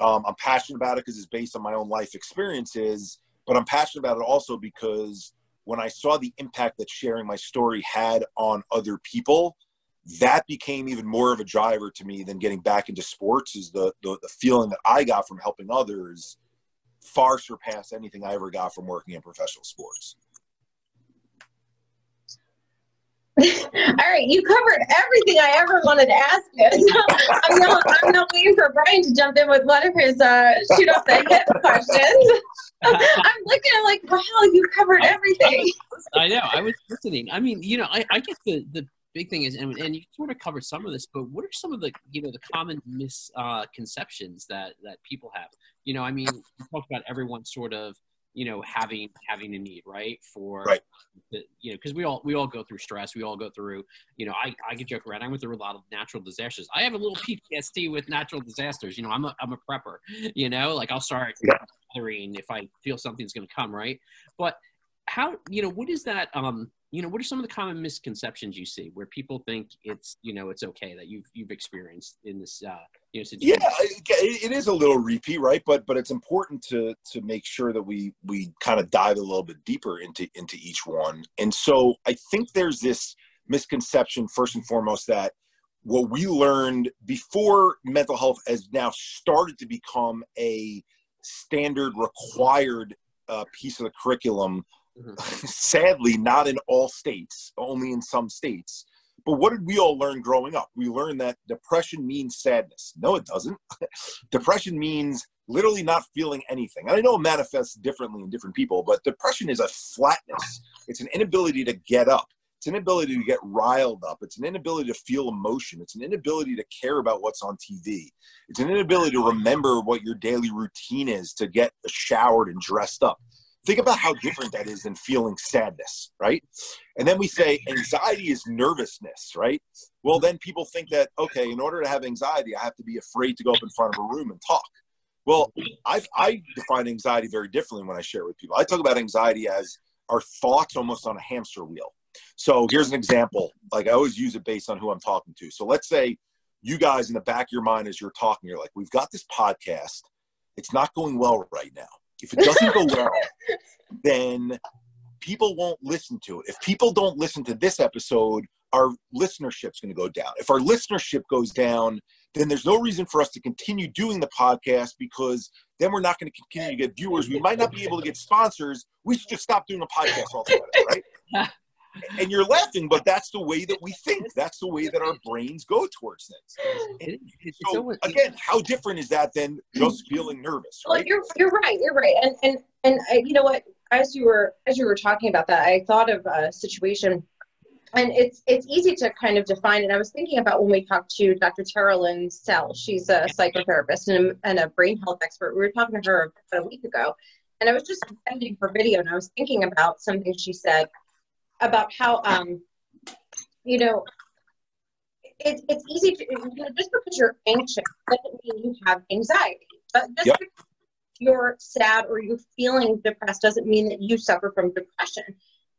um, I'm passionate about it because it's based on my own life experiences. But I'm passionate about it also because when I saw the impact that sharing my story had on other people, that became even more of a driver to me than getting back into sports. Is the the, the feeling that I got from helping others far surpass anything I ever got from working in professional sports. All right, you covered everything I ever wanted to ask you. So I'm, not, I'm not waiting for Brian to jump in with one of his uh, shoot off the hip questions. I'm looking at like, wow, you covered everything. I know. I was listening. I mean, you know, I, I guess the, the big thing is, and, and you sort of covered some of this, but what are some of the you know the common misconceptions uh, that that people have? You know, I mean, you talked about everyone sort of you know having having a need right? For right. The, you know because we all we all go through stress. We all go through you know i i get joke around. I went through a lot of natural disasters. I have a little ptsd with natural disasters. You know i'm a, I'm a prepper you know? Like i'll start yeah. if i feel something's going to come right? But how you know what is that um you know what are some of the common misconceptions you see where people think it's you know it's okay that you've you've experienced in this uh you know situation? yeah it is a little repeat right but but it's important to to make sure that we we kind of dive a little bit deeper into into each one and so i think there's this misconception first and foremost that what we learned before mental health has now started to become a standard required uh, piece of the curriculum Sadly, not in all states, only in some states. But what did we all learn growing up? We learned that depression means sadness. No, it doesn't. depression means literally not feeling anything. And I know it manifests differently in different people, but depression is a flatness. It's an inability to get up. It's an inability to get riled up. It's an inability to feel emotion. It's an inability to care about what's on TV. It's an inability to remember what your daily routine is to get showered and dressed up. Think about how different that is than feeling sadness, right? And then we say anxiety is nervousness, right? Well, then people think that, okay, in order to have anxiety, I have to be afraid to go up in front of a room and talk. Well, i I define anxiety very differently when I share with people. I talk about anxiety as our thoughts almost on a hamster wheel. So here's an example. Like I always use it based on who I'm talking to. So let's say you guys in the back of your mind as you're talking, you're like, we've got this podcast. It's not going well right now. If it doesn't go well, then people won't listen to it. If people don't listen to this episode, our listenership's going to go down. If our listenership goes down, then there's no reason for us to continue doing the podcast because then we're not going to continue to get viewers. We might not be able to get sponsors. We should just stop doing a podcast altogether, right? and you're laughing, but that's the way that we think. That's the way that our brains go towards things. so again, how different is that than just feeling nervous? Right? Well, you're you're right. You're right. And and and uh, you know what? As you were as you were talking about that, I thought of a situation and it's it's easy to kind of define and i was thinking about when we talked to dr tara lynn sell she's a psychotherapist and, and, a brain health expert we were talking to her about a week ago and i was just sending her video and i was thinking about something she said about how um you know it, it's easy to you know, just because you're anxious doesn't mean you have anxiety but just yep. because you're sad or you're feeling depressed doesn't mean that you suffer from depression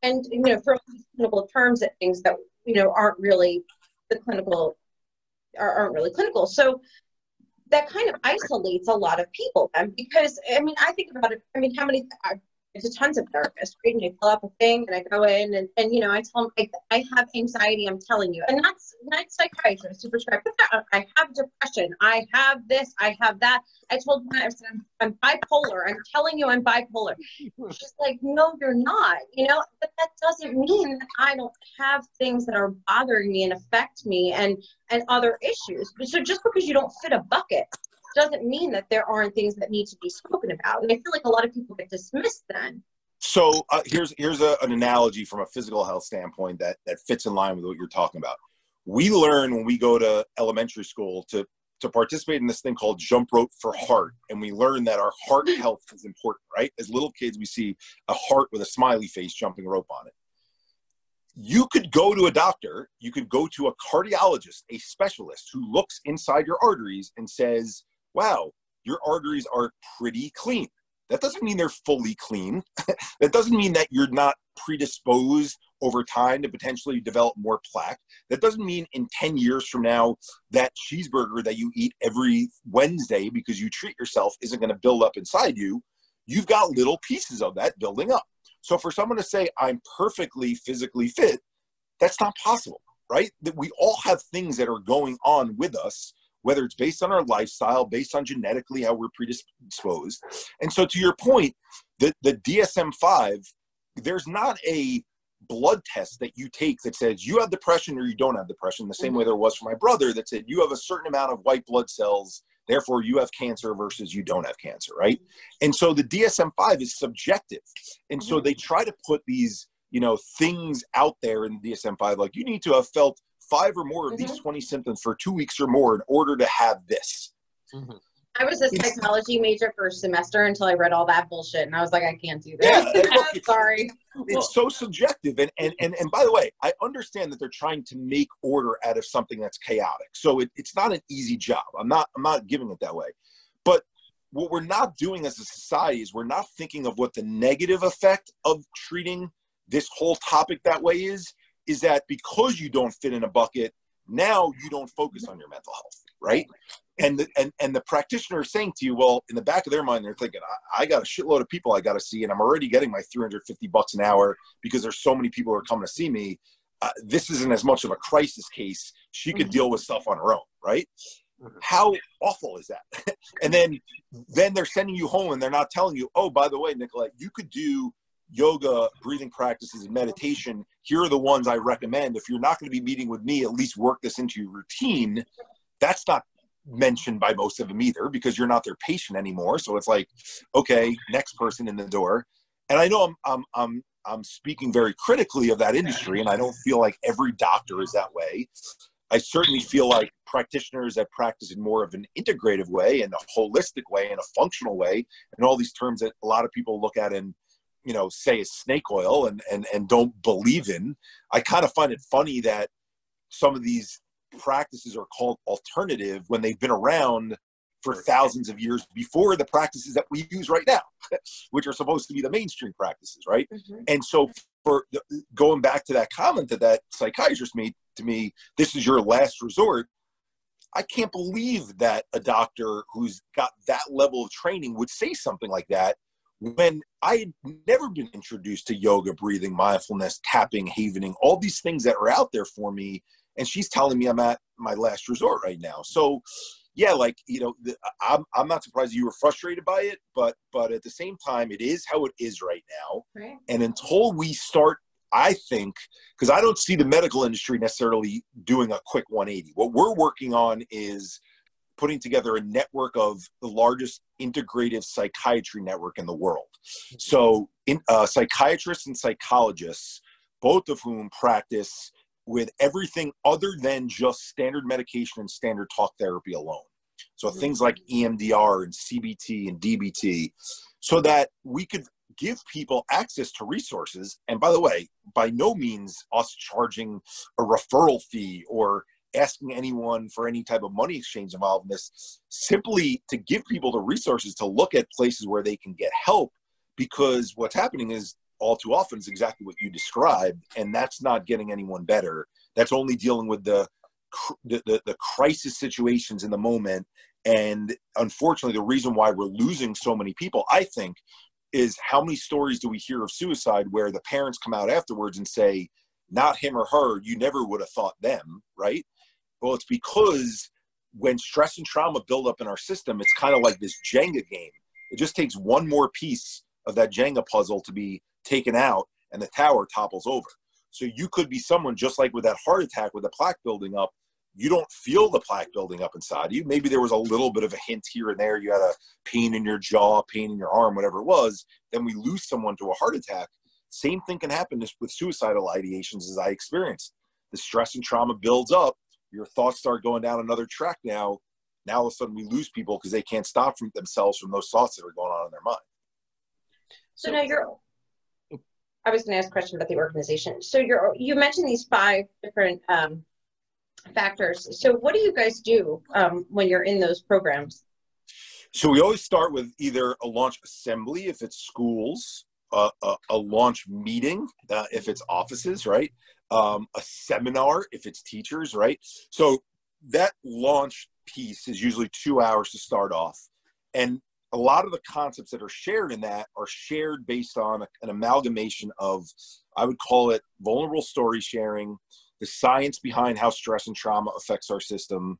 and you know throw these clinical terms at things that you know aren't really the clinical aren't really clinical so that kind of isolates a lot of people then because i mean i think about it i mean how many there's tons of therapists, right? And I fill up a thing and I go in and, and you know, I tell them I, I have anxiety, I'm telling you. And that's not psychiatrist to prescribe, but I have depression, I have this, I have that. I told my I said, I'm, I'm bipolar. I'm telling you I'm bipolar. She's like, no, you're not, you know, but that doesn't mean that I don't have things that are bothering me and affect me and, and other issues. So just because you don't fit a bucket doesn't mean that there aren't things that need to be spoken about. And I feel like a lot of people get dismissed then. So uh, here's here's a, an analogy from a physical health standpoint that that fits in line with what you're talking about. We learn when we go to elementary school to to participate in this thing called jump rope for heart, and we learn that our heart health is important. Right? As little kids, we see a heart with a smiley face jumping rope on it. You could go to a doctor, you could go to a cardiologist, a specialist who looks inside your arteries and says, wow, your arteries are pretty clean. That doesn't mean they're fully clean. that doesn't mean that you're not predisposed over time to potentially develop more plaque. That doesn't mean in 10 years from now that cheeseburger that you eat every Wednesday because you treat yourself isn't going to build up inside you. You've got little pieces of that building up. So for someone to say, I'm perfectly physically fit, that's not possible, right? That we all have things that are going on with us whether it's based on our lifestyle, based on genetically how we're predisposed. And so, to your point, the, the DSM 5, there's not a blood test that you take that says you have depression or you don't have depression, the same mm-hmm. way there was for my brother that said you have a certain amount of white blood cells, therefore you have cancer versus you don't have cancer, right? Mm-hmm. And so the DSM 5 is subjective. And so mm-hmm. they try to put these, you know, things out there in the DSM 5, like you need to have felt five or more of mm-hmm. these 20 symptoms for two weeks or more in order to have this. Mm-hmm. I was a psychology major for a semester until I read all that bullshit, and I was like, I can't do this. Yeah, look, it's, sorry. It's so subjective, and, and and and by the way, I understand that they're trying to make order out of something that's chaotic. So it, it's not an easy job. I'm not I'm not giving it that way, but what we're not doing as a society is we're not thinking of what the negative effect of treating this whole topic that way is is that because you don't fit in a bucket, now you don't focus on your mental health, right? And the, and and the practitioner is saying to you, well, in the back of their mind, they're thinking, I, I got a shitload of people I got to see, and I'm already getting my 350 bucks an hour because there's so many people who are coming to see me. Uh, this isn't as much of a crisis case. She could mm-hmm. deal with stuff on her own, right? Mm-hmm. How awful is that? and then then they're sending you home and they're not telling you, oh, by the way, Nicolette, you could do yoga, breathing practices, and meditation, here are the ones I recommend. If you're not going to be meeting with me, at least work this into your routine. That's not mentioned by most of them either because you're not their patient anymore. So it's like, okay, next person in the door. And I know I'm, I'm, I'm, I'm speaking very critically of that industry, and I don't feel like every doctor is that way. I certainly feel like practitioners that practice in more of an integrative way and a holistic way and a functional way, and all these terms that a lot of people look at and you know say is snake oil and and and don't believe in i kind of find it funny that some of these practices are called alternative when they've been around for thousands of years before the practices that we use right now which are supposed to be the mainstream practices right mm-hmm. and so for going back to that comment that that psychiatrist made to me, this is your last resort. I can't believe that a doctor who's got that level of training would say something like that when I had never been introduced to yoga, breathing, mindfulness, tapping, havening, all these things that are out there for me. And she's telling me I'm at my last resort right now. So, yeah, like you know, the, I'm I'm not surprised you were frustrated by it, but but at the same time, it is how it is right now. Right. And until we start I think, because I don't see the medical industry necessarily doing a quick 180. What we're working on is putting together a network of the largest integrative psychiatry network in the world. So, in, uh, psychiatrists and psychologists, both of whom practice with everything other than just standard medication and standard talk therapy alone. So, things like EMDR and CBT and DBT, so that we could give people access to resources. And by the way, by no means us charging a referral fee or asking anyone for any type of money exchange involved in this, simply to give people the resources to look at places where they can get help. Because what's happening is all too often is exactly what you described, and that's not getting anyone better. That's only dealing with the the, the, the crisis situations in the moment and unfortunately the reason why we're losing so many people i think is how many stories do we hear of suicide where the parents come out afterwards and say, not him or her, you never would have thought them, right? Well, it's because when stress and trauma build up in our system, it's kind of like this Jenga game. It just takes one more piece of that Jenga puzzle to be taken out and the tower topples over. So you could be someone just like with that heart attack with the plaque building up you don't feel the plaque building up inside you. Maybe there was a little bit of a hint here and there. You had a pain in your jaw, pain in your arm, whatever it was. Then we lose someone to a heart attack. Same thing can happen with suicidal ideations as I experienced. The stress and trauma builds up. Your thoughts start going down another track now. Now all of a sudden we lose people because they can't stop from themselves from those thoughts that are going on in their mind. So now you're I was going to ask a question about the organization. So you're you mentioned these five different um, factors. So, what do you guys do um, when you're in those programs? So, we always start with either a launch assembly if it's schools, uh, a, a, launch meeting uh, if it's offices, right? Um, a seminar if it's teachers, right? So, that launch piece is usually two hours to start off. And a lot of the concepts that are shared in that are shared based on an amalgamation of, I would call it vulnerable story sharing, the science behind how stress and trauma affects our system,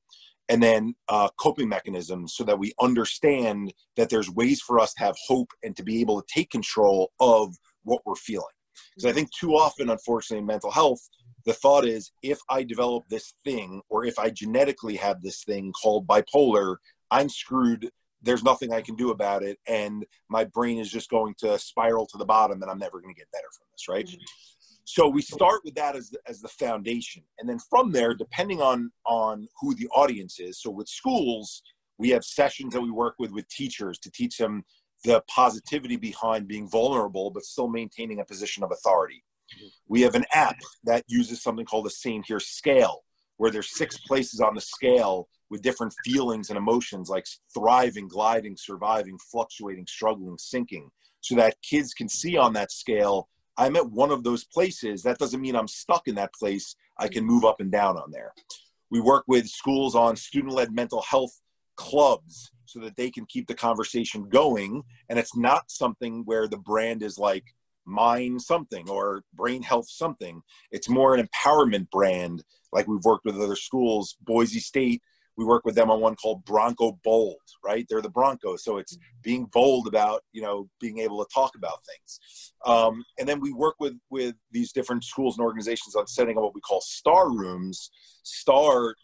and then uh, coping mechanisms so that we understand that there's ways for us to have hope and to be able to take control of what we're feeling. Because I think too often, unfortunately, in mental health, the thought is if I develop this thing or if I genetically have this thing called bipolar, I'm screwed. There's nothing I can do about it. And my brain is just going to spiral to the bottom and I'm never going to get better from this, right? Mm-hmm. So we start with that as the, as the foundation, and then from there, depending on on who the audience is. So with schools, we have sessions that we work with with teachers to teach them the positivity behind being vulnerable, but still maintaining a position of authority. Mm-hmm. We have an app that uses something called the Same Here scale, where there's six places on the scale with different feelings and emotions like thriving, gliding, surviving, fluctuating, struggling, sinking, so that kids can see on that scale I'm at one of those places, that doesn't mean I'm stuck in that place. I can move up and down on there. We work with schools on student led mental health clubs so that they can keep the conversation going. And it's not something where the brand is like mind something or brain health something. It's more an empowerment brand, like we've worked with other schools. Boise State we work with them on one called Bronco Bold, right? They're the Broncos, so it's being bold about you know being able to talk about things. Um, and then we work with with these different schools and organizations on setting up what we call star rooms. Star,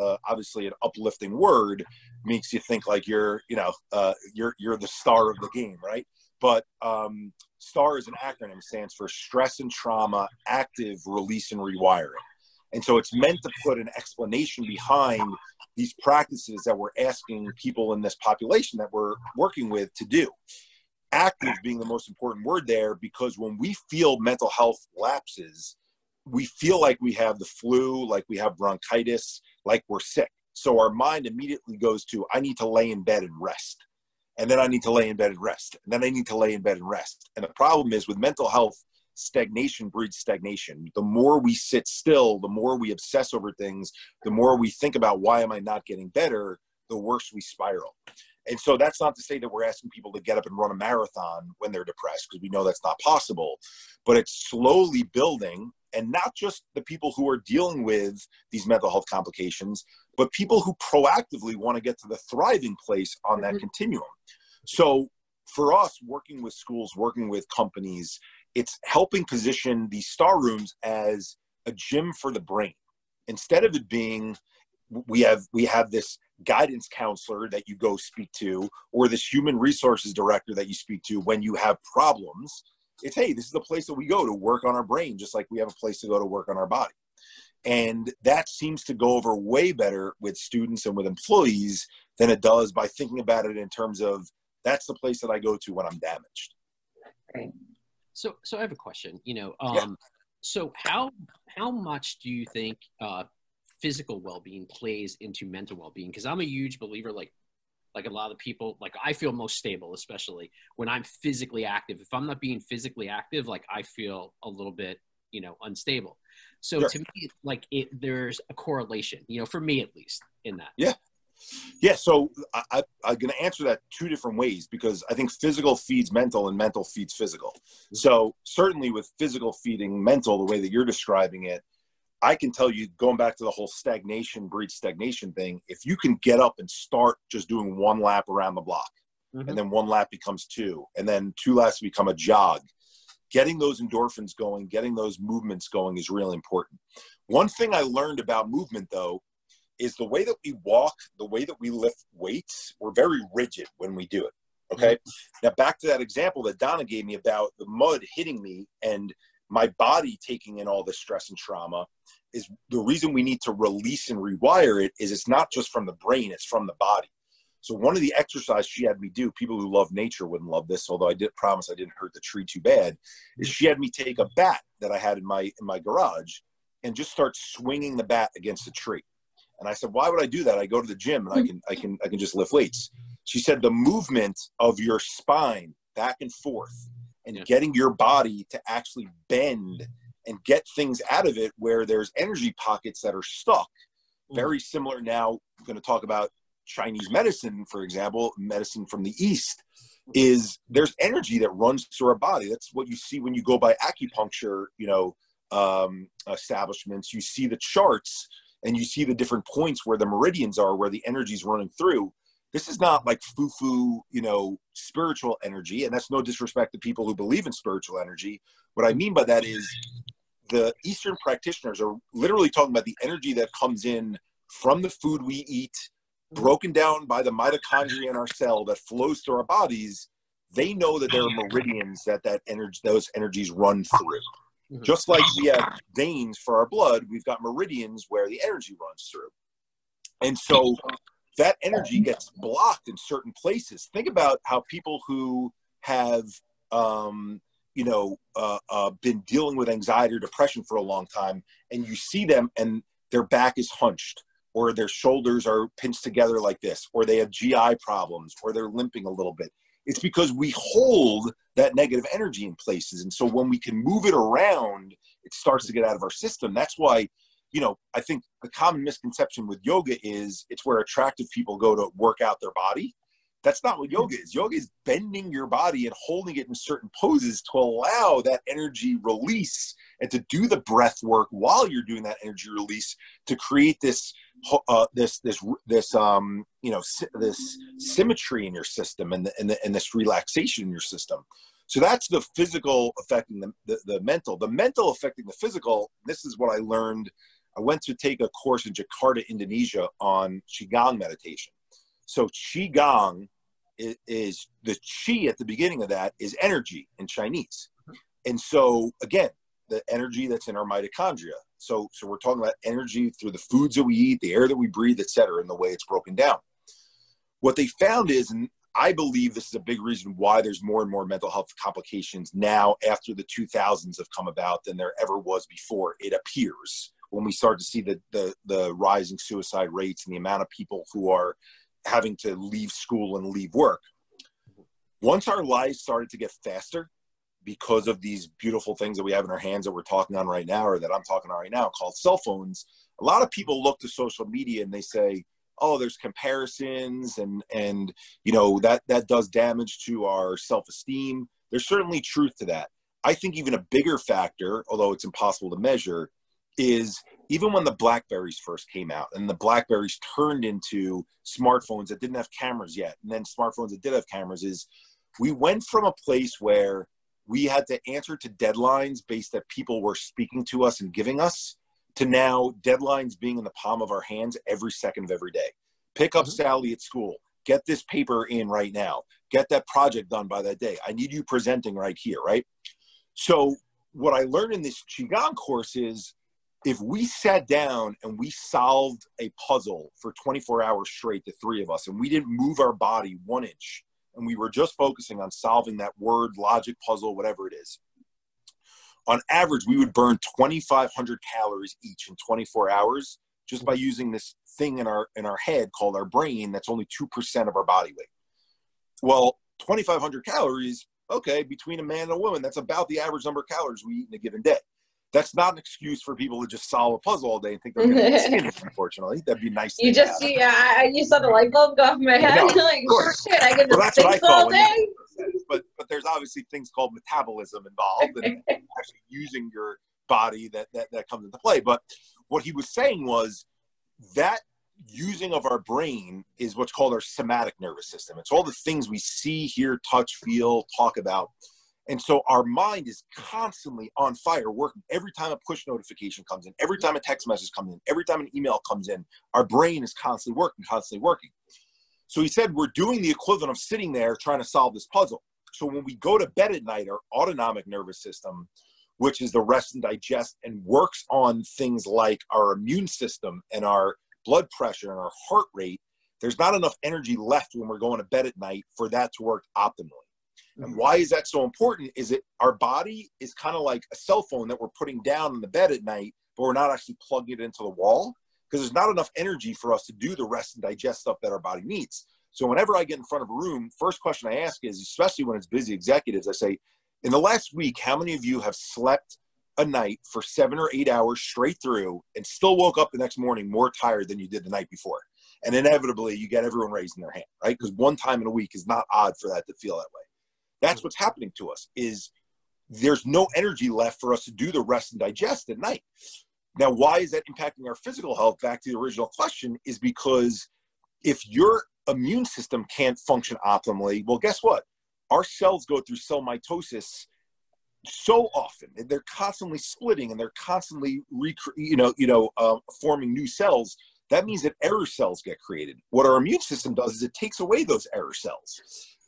uh, obviously, an uplifting word makes you think like you're you know uh, you're you're the star of the game, right? But um, STAR is an acronym, stands for Stress and Trauma Active Release and Rewiring. And so it's meant to put an explanation behind these practices that we're asking people in this population that we're working with to do. Active being the most important word there because when we feel mental health lapses, we feel like we have the flu, like we have bronchitis, like we're sick. So our mind immediately goes to, I need to lay in bed and rest. And then I need to lay in bed and rest. And then I need to lay in bed and rest. And the problem is with mental health, stagnation breeds stagnation. The more we sit still, the more we obsess over things, the more we think about why am I not getting better, the worse we spiral. And so that's not to say that we're asking people to get up and run a marathon when they're depressed, because we know that's not possible. But it's slowly building, and not just the people who are dealing with these mental health complications, but people who proactively want to get to the thriving place on that mm-hmm. continuum. So for us, working with schools, working with companies, it's helping position these star rooms as a gym for the brain. Instead of it being we have we have this guidance counselor that you go speak to or this human resources director that you speak to when you have problems it's hey this is the place that we go to work on our brain just like we have a place to go to work on our body. And that seems to go over way better with students and with employees than it does by thinking about it in terms of that's the place that i go to when i'm damaged. Right. So so i have a question you know um yeah. so how how much do you think uh physical well-being plays into mental well-being? Because i'm a huge believer like like a lot of people like i feel most stable especially when i'm physically active. If i'm not being physically active like i feel a little bit you know unstable. So sure. to me like it there's a correlation you know for me at least in that. Yeah yeah so I, i'm going to answer that two different ways because i think physical feeds mental and mental feeds physical mm-hmm. so certainly with physical feeding mental the way that you're describing it I can tell you, going back to the whole stagnation breeds stagnation thing, if you can get up and start just doing one lap around the block, mm-hmm. and then one lap becomes two, and then two laps become a jog, getting those endorphins going, getting those movements going is really important. One thing I learned about movement, though, is the way that we walk, the way that we lift weights, we're very rigid when we do it. Okay. Mm-hmm. Now, back to that example that Donna gave me about the mud hitting me and my body taking in all the stress and trauma is the reason we need to release and rewire it is it's not just from the brain it's from the body so one of the exercises she had me do people who love nature wouldn't love this although i did promise i didn't hurt the tree too bad is she had me take a bat that i had in my in my garage and just start swinging the bat against the tree and i said why would i do that i go to the gym and i can i can i can just lift weights she said the movement of your spine back and forth and yeah. getting your body to actually bend and get things out of it where there's energy pockets that are stuck. Mm. Very similar now, I'm going to talk about Chinese medicine, for example, medicine from the East, is there's energy that runs through our body. That's what you see when you go by acupuncture, you know, um, establishments. You see the charts and you see the different points where the meridians are, where the energy is running through this is not like foo-foo, you know, spiritual energy. And that's no disrespect to people who believe in spiritual energy. What I mean by that is the Eastern practitioners are literally talking about the energy that comes in from the food we eat, broken down by the mitochondria in our cell that flows through our bodies. They know that there are meridians that that energy, those energies run through. Mm-hmm. Just like we have veins for our blood, we've got meridians where the energy runs through. And so that energy gets blocked in certain places. Think about how people who have, um, you know, uh, uh, been dealing with anxiety or depression for a long time, and you see them and their back is hunched, or their shoulders are pinched together like this, or they have GI problems, or they're limping a little bit. It's because we hold that negative energy in places. And so when we can move it around, it starts to get out of our system. That's why you know, I think the common misconception with yoga is it's where attractive people go to work out their body. That's not what yoga is. Yoga is bending your body and holding it in certain poses to allow that energy release and to do the breath work while you're doing that energy release to create this uh, this this this um you know this symmetry in your system and the, and, the, and this relaxation in your system. So that's the physical affecting the, the, the mental. The mental affecting the physical. This is what I learned I went to take a course in Jakarta, Indonesia on Qigong meditation. So Qigong is, is the Qi at the beginning of that is energy in Chinese. And so again, the energy that's in our mitochondria. So, so we're talking about energy through the foods that we eat, the air that we breathe, et cetera, and the way it's broken down. What they found is, and I believe this is a big reason why there's more and more mental health complications now after the 2000s have come about than there ever was before. It appears when we start to see the, the, the rising suicide rates and the amount of people who are having to leave school and leave work. Once our lives started to get faster, because of these beautiful things that we have in our hands that we're talking on right now or that I'm talking on right now called cell phones, a lot of people look to social media and they say, oh, there's comparisons and and you know that that does damage to our self-esteem. There's certainly truth to that. I think even a bigger factor, although it's impossible to measure, is even when the Blackberries first came out and the Blackberries turned into smartphones that didn't have cameras yet, and then smartphones that did have cameras, is we went from a place where we had to answer to deadlines based that people were speaking to us and giving us to now deadlines being in the palm of our hands every second of every day. Pick up mm-hmm. Sally at school. Get this paper in right now. Get that project done by that day. I need you presenting right here, right? So, what I learned in this Qigong course is if we sat down and we solved a puzzle for 24 hours straight, the three of us, and we didn't move our body one inch, and we were just focusing on solving that word logic puzzle, whatever it is, on average, we would burn 2,500 calories each in 24 hours just by using this thing in our in our head called our brain. That's only two percent of our body weight. Well, 2,500 calories. Okay, between a man and a woman, that's about the average number of calories we eat in a given day. That's not an excuse for people to just solve a puzzle all day and think they're going to get skinny. Unfortunately, that'd be nice. You just, yeah, you saw the light bulb go off my head. like, oh, shit, I get well, this all day but but there's obviously things called metabolism involved and actually using your body that, that that comes into play. But what he was saying was that using of our brain is what's called our somatic nervous system. It's all the things we see, hear, touch, feel, talk about. And so our mind is constantly on fire, working every time a push notification comes in, every time a text message comes in, every time an email comes in, our brain is constantly working, constantly working. So he said, We're doing the equivalent of sitting there trying to solve this puzzle. So when we go to bed at night, our autonomic nervous system, which is the rest and digest and works on things like our immune system and our blood pressure and our heart rate, there's not enough energy left when we're going to bed at night for that to work optimally. And mm-hmm. why is that so important? Is it our body is kind of like a cell phone that we're putting down in the bed at night, but we're not actually plugging it into the wall because there's not enough energy for us to do the rest and digest stuff that our body needs. So whenever I get in front of a room, first question I ask is, especially when it's busy executives, I say, in the last week, how many of you have slept a night for seven or eight hours straight through and still woke up the next morning more tired than you did the night before? And inevitably, you get everyone raising their hand, right? Because one time in a week is not odd for that to feel that way. That's what's happening to us. Is there's no energy left for us to do the rest and digest at night. Now, why is that impacting our physical health? Back to the original question, is because if your immune system can't function optimally, well, guess what? Our cells go through cell mitosis so often, and they're constantly splitting and they're constantly, rec- you know, you know, uh, forming new cells. That means that error cells get created. What our immune system does is it takes away those error cells.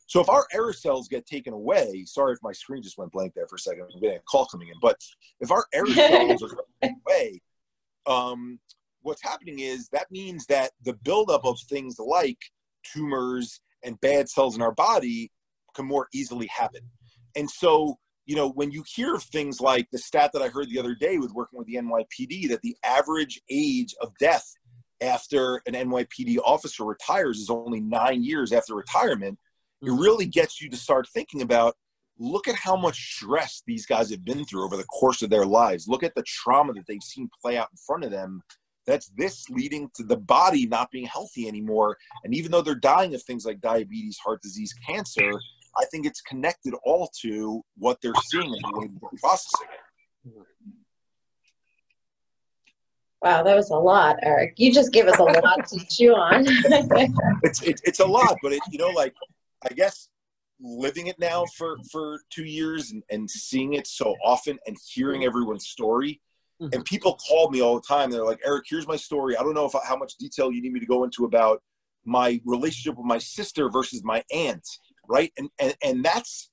So if our error cells get taken away, sorry if my screen just went blank there for a second, I'm getting a call coming in, but if our error cells are taken away, um, what's happening is that means that the buildup of things like tumors and bad cells in our body can more easily happen. And so, you know, when you hear things like the stat that I heard the other day with working with the NYPD, that the average age of death after an NYPD officer retires is only nine years after retirement it mm-hmm. really gets you to start thinking about look at how much stress these guys have been through over the course of their lives. Look at the trauma that they've seen play out in front of them. That's this leading to the body not being healthy anymore. And even though they're dying of things like diabetes, heart disease, cancer, I think it's connected all to what they're seeing and the way they're processing it. Wow, that was a lot, Eric. You just gave us a lot to chew on. it's it, it's a lot, but it you know like I guess living it now for for two years and, and seeing it so often and hearing everyone's story. Mm-hmm. and people call me all the time. They're like eric here's my story. I don't know if how much detail you need me to go into about my relationship with my sister versus my aunt right? And and, and that's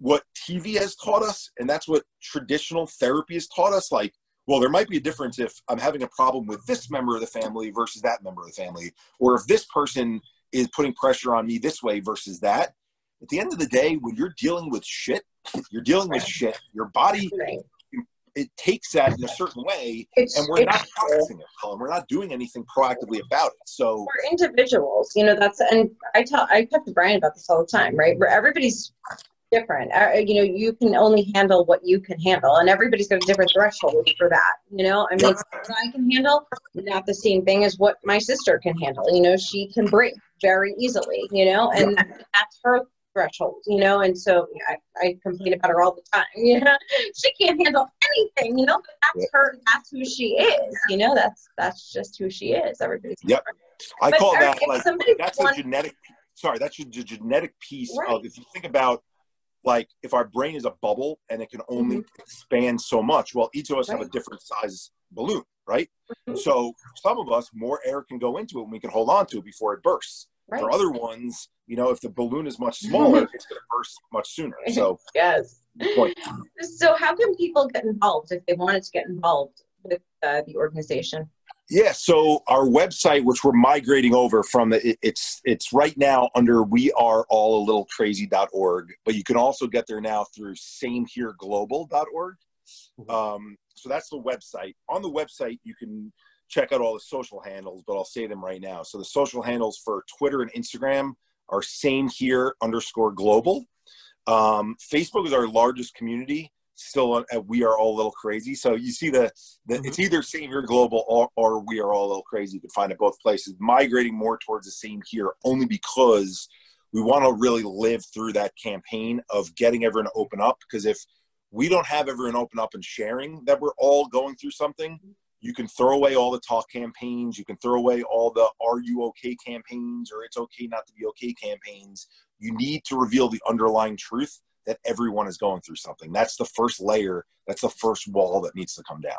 what tv has taught us and that's what traditional therapy has taught us. Like well there might be a difference if i'm having a problem with this member of the family versus that member of the family or if this person is putting pressure on me this way versus that. At the end of the day, when you're dealing with shit, you're dealing with shit. Your body it takes that in a certain way, it's, and we're not processing it, Colin. We're not doing anything proactively about it. So we're individuals, you know. That's and I tell I talk to Brian about this all the time, right? Where everybody's different. Uh, you know, you can only handle what you can handle, and everybody's got a different threshold for that. You know, I mean, what I can handle not the same thing as what my sister can handle. You know, she can break very easily. You know, and that's her threshold. You know, and so I, I complain about her all the time. You know, she can't handle anything. You know, but that's her. That's who she is. You know, that's that's just who she is. Everybody's yep. different. I But call that like that's a genetic. Sorry, that's the genetic piece Right. of if you think about like if our brain is a bubble and it can only expand so much. Well, each of us have a Mm-hmm. Different size balloon, right? Mhm. So some of us more air can go into it and we can hold on to it before it bursts. Right. For other ones, you know, if the balloon is much smaller, it's going to burst much sooner. So, Yes. point. So, how can people get involved if they wanted to get involved with uh, the organization? Yeah, so our website, which we're migrating over from, it's it's right now under we are all a little crazy.org, but you can also get there now through samehereglobal.org. Um, so that's the website. On the website, you can check out all the social handles, but I'll say them right now. So the social handles for Twitter and Instagram are same here underscore global. Um, Facebook is our largest community. Still, uh, we are all a little crazy. So you see the, the it's either same here global or, or we are all a little crazy. You can find it both places. Migrating more towards the same here only because we want to really live through that campaign of getting everyone to open up. Because if we don't have everyone open up and sharing that we're all going through something, you can throw away all the talk campaigns. You can throw away all the "Are you okay?" campaigns or "It's okay not to be okay" campaigns. You need to reveal the underlying truth that everyone is going through something. That's the first layer. That's the first wall that needs to come down.